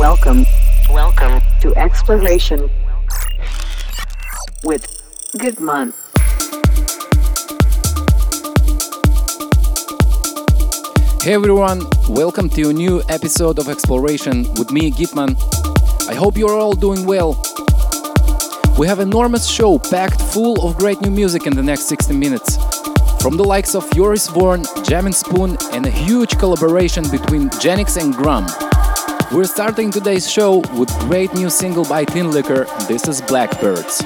Welcome. Welcome to Exploration with Gitman. Hey everyone, welcome to a new episode of Exploration with me, Gitman. I hope you're all doing well. We have an enormous show packed full of great new music in the next 60 minutes. From the likes of Joris Voorn, Jam Spoon, and a huge collaboration between Genix and Grum. We're starting today's show with great new single by Tin Tinlicker, This is Blackbirds.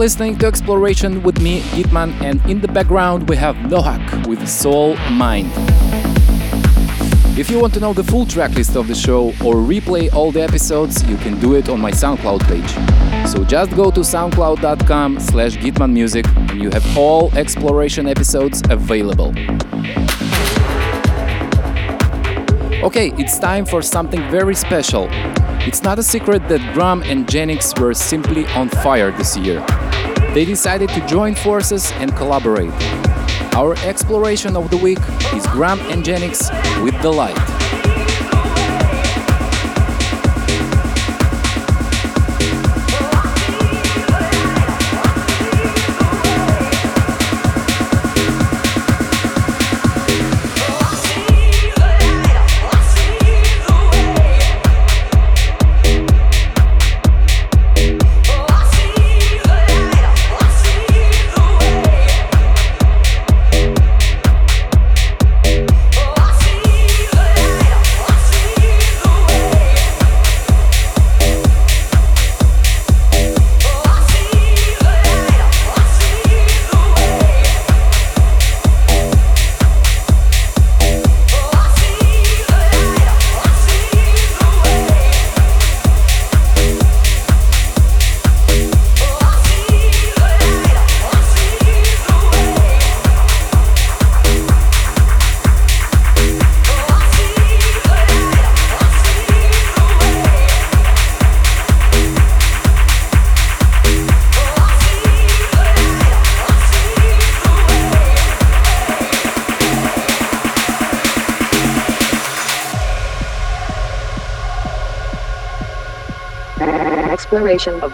Listening to Exploration with me, Gitman, and in the background we have Nohak with Soul Mind. If you want to know the full tracklist of the show or replay all the episodes, you can do it on my SoundCloud page. So just go to soundcloud.com slash gitmanmusic and you have all exploration episodes available. Okay, it's time for something very special. It's not a secret that Grum and Genix were simply on fire this year. They decided to join forces and collaborate. Our exploration of the week is Grum and Genix with the light. Exploration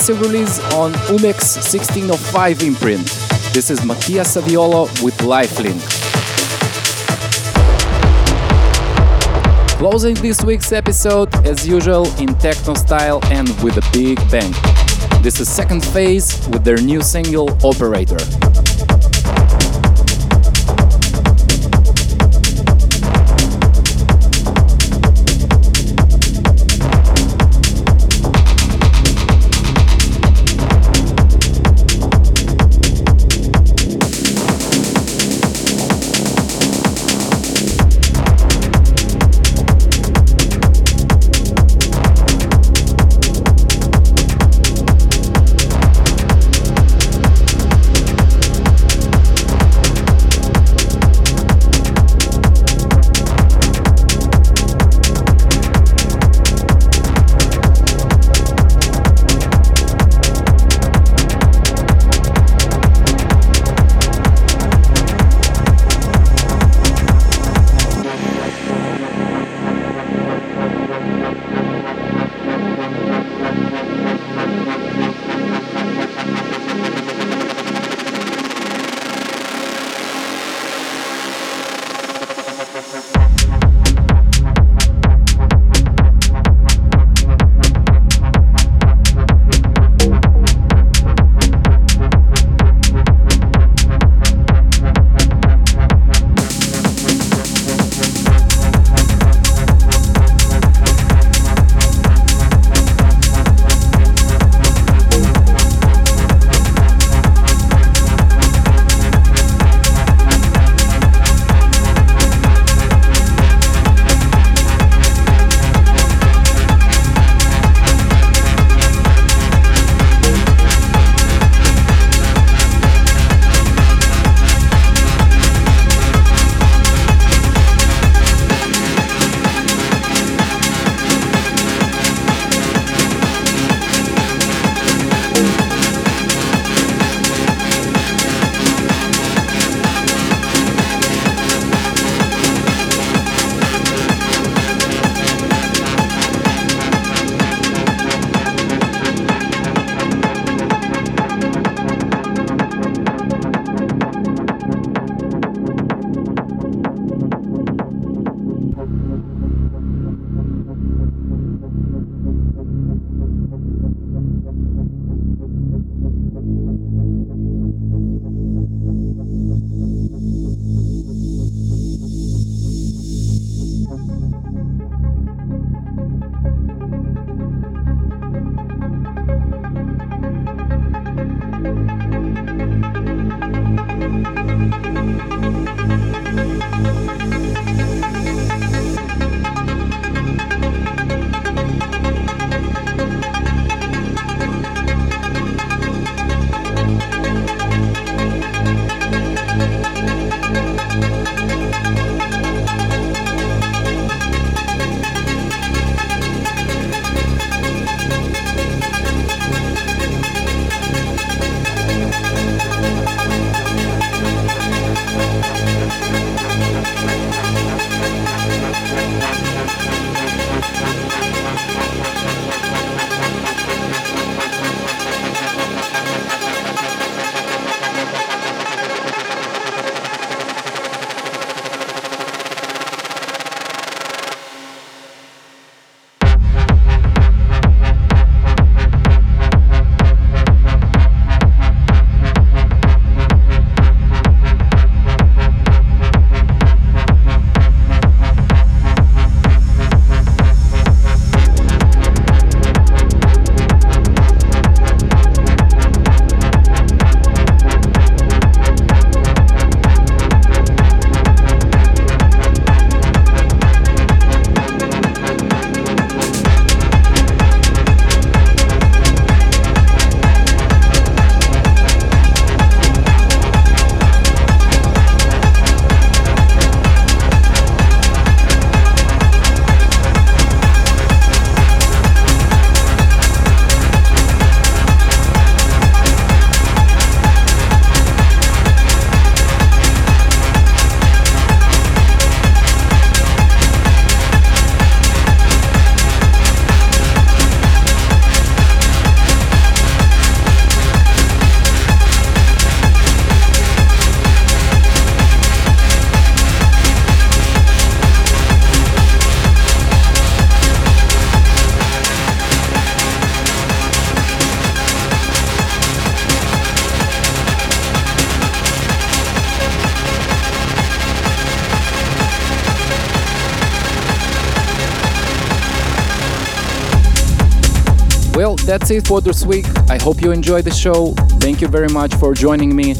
massive release on Umek's 1605 imprint. This is Mattias Saviolo with Lifelink. Closing this week's episode, as usual, in techno style and with a big bang. This is Second Phase with their new single Operator. That's it for this week. I hope you enjoyed the show. Thank you very much for joining me,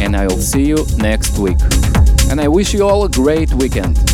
and I will see you next week. And I wish you all a great weekend.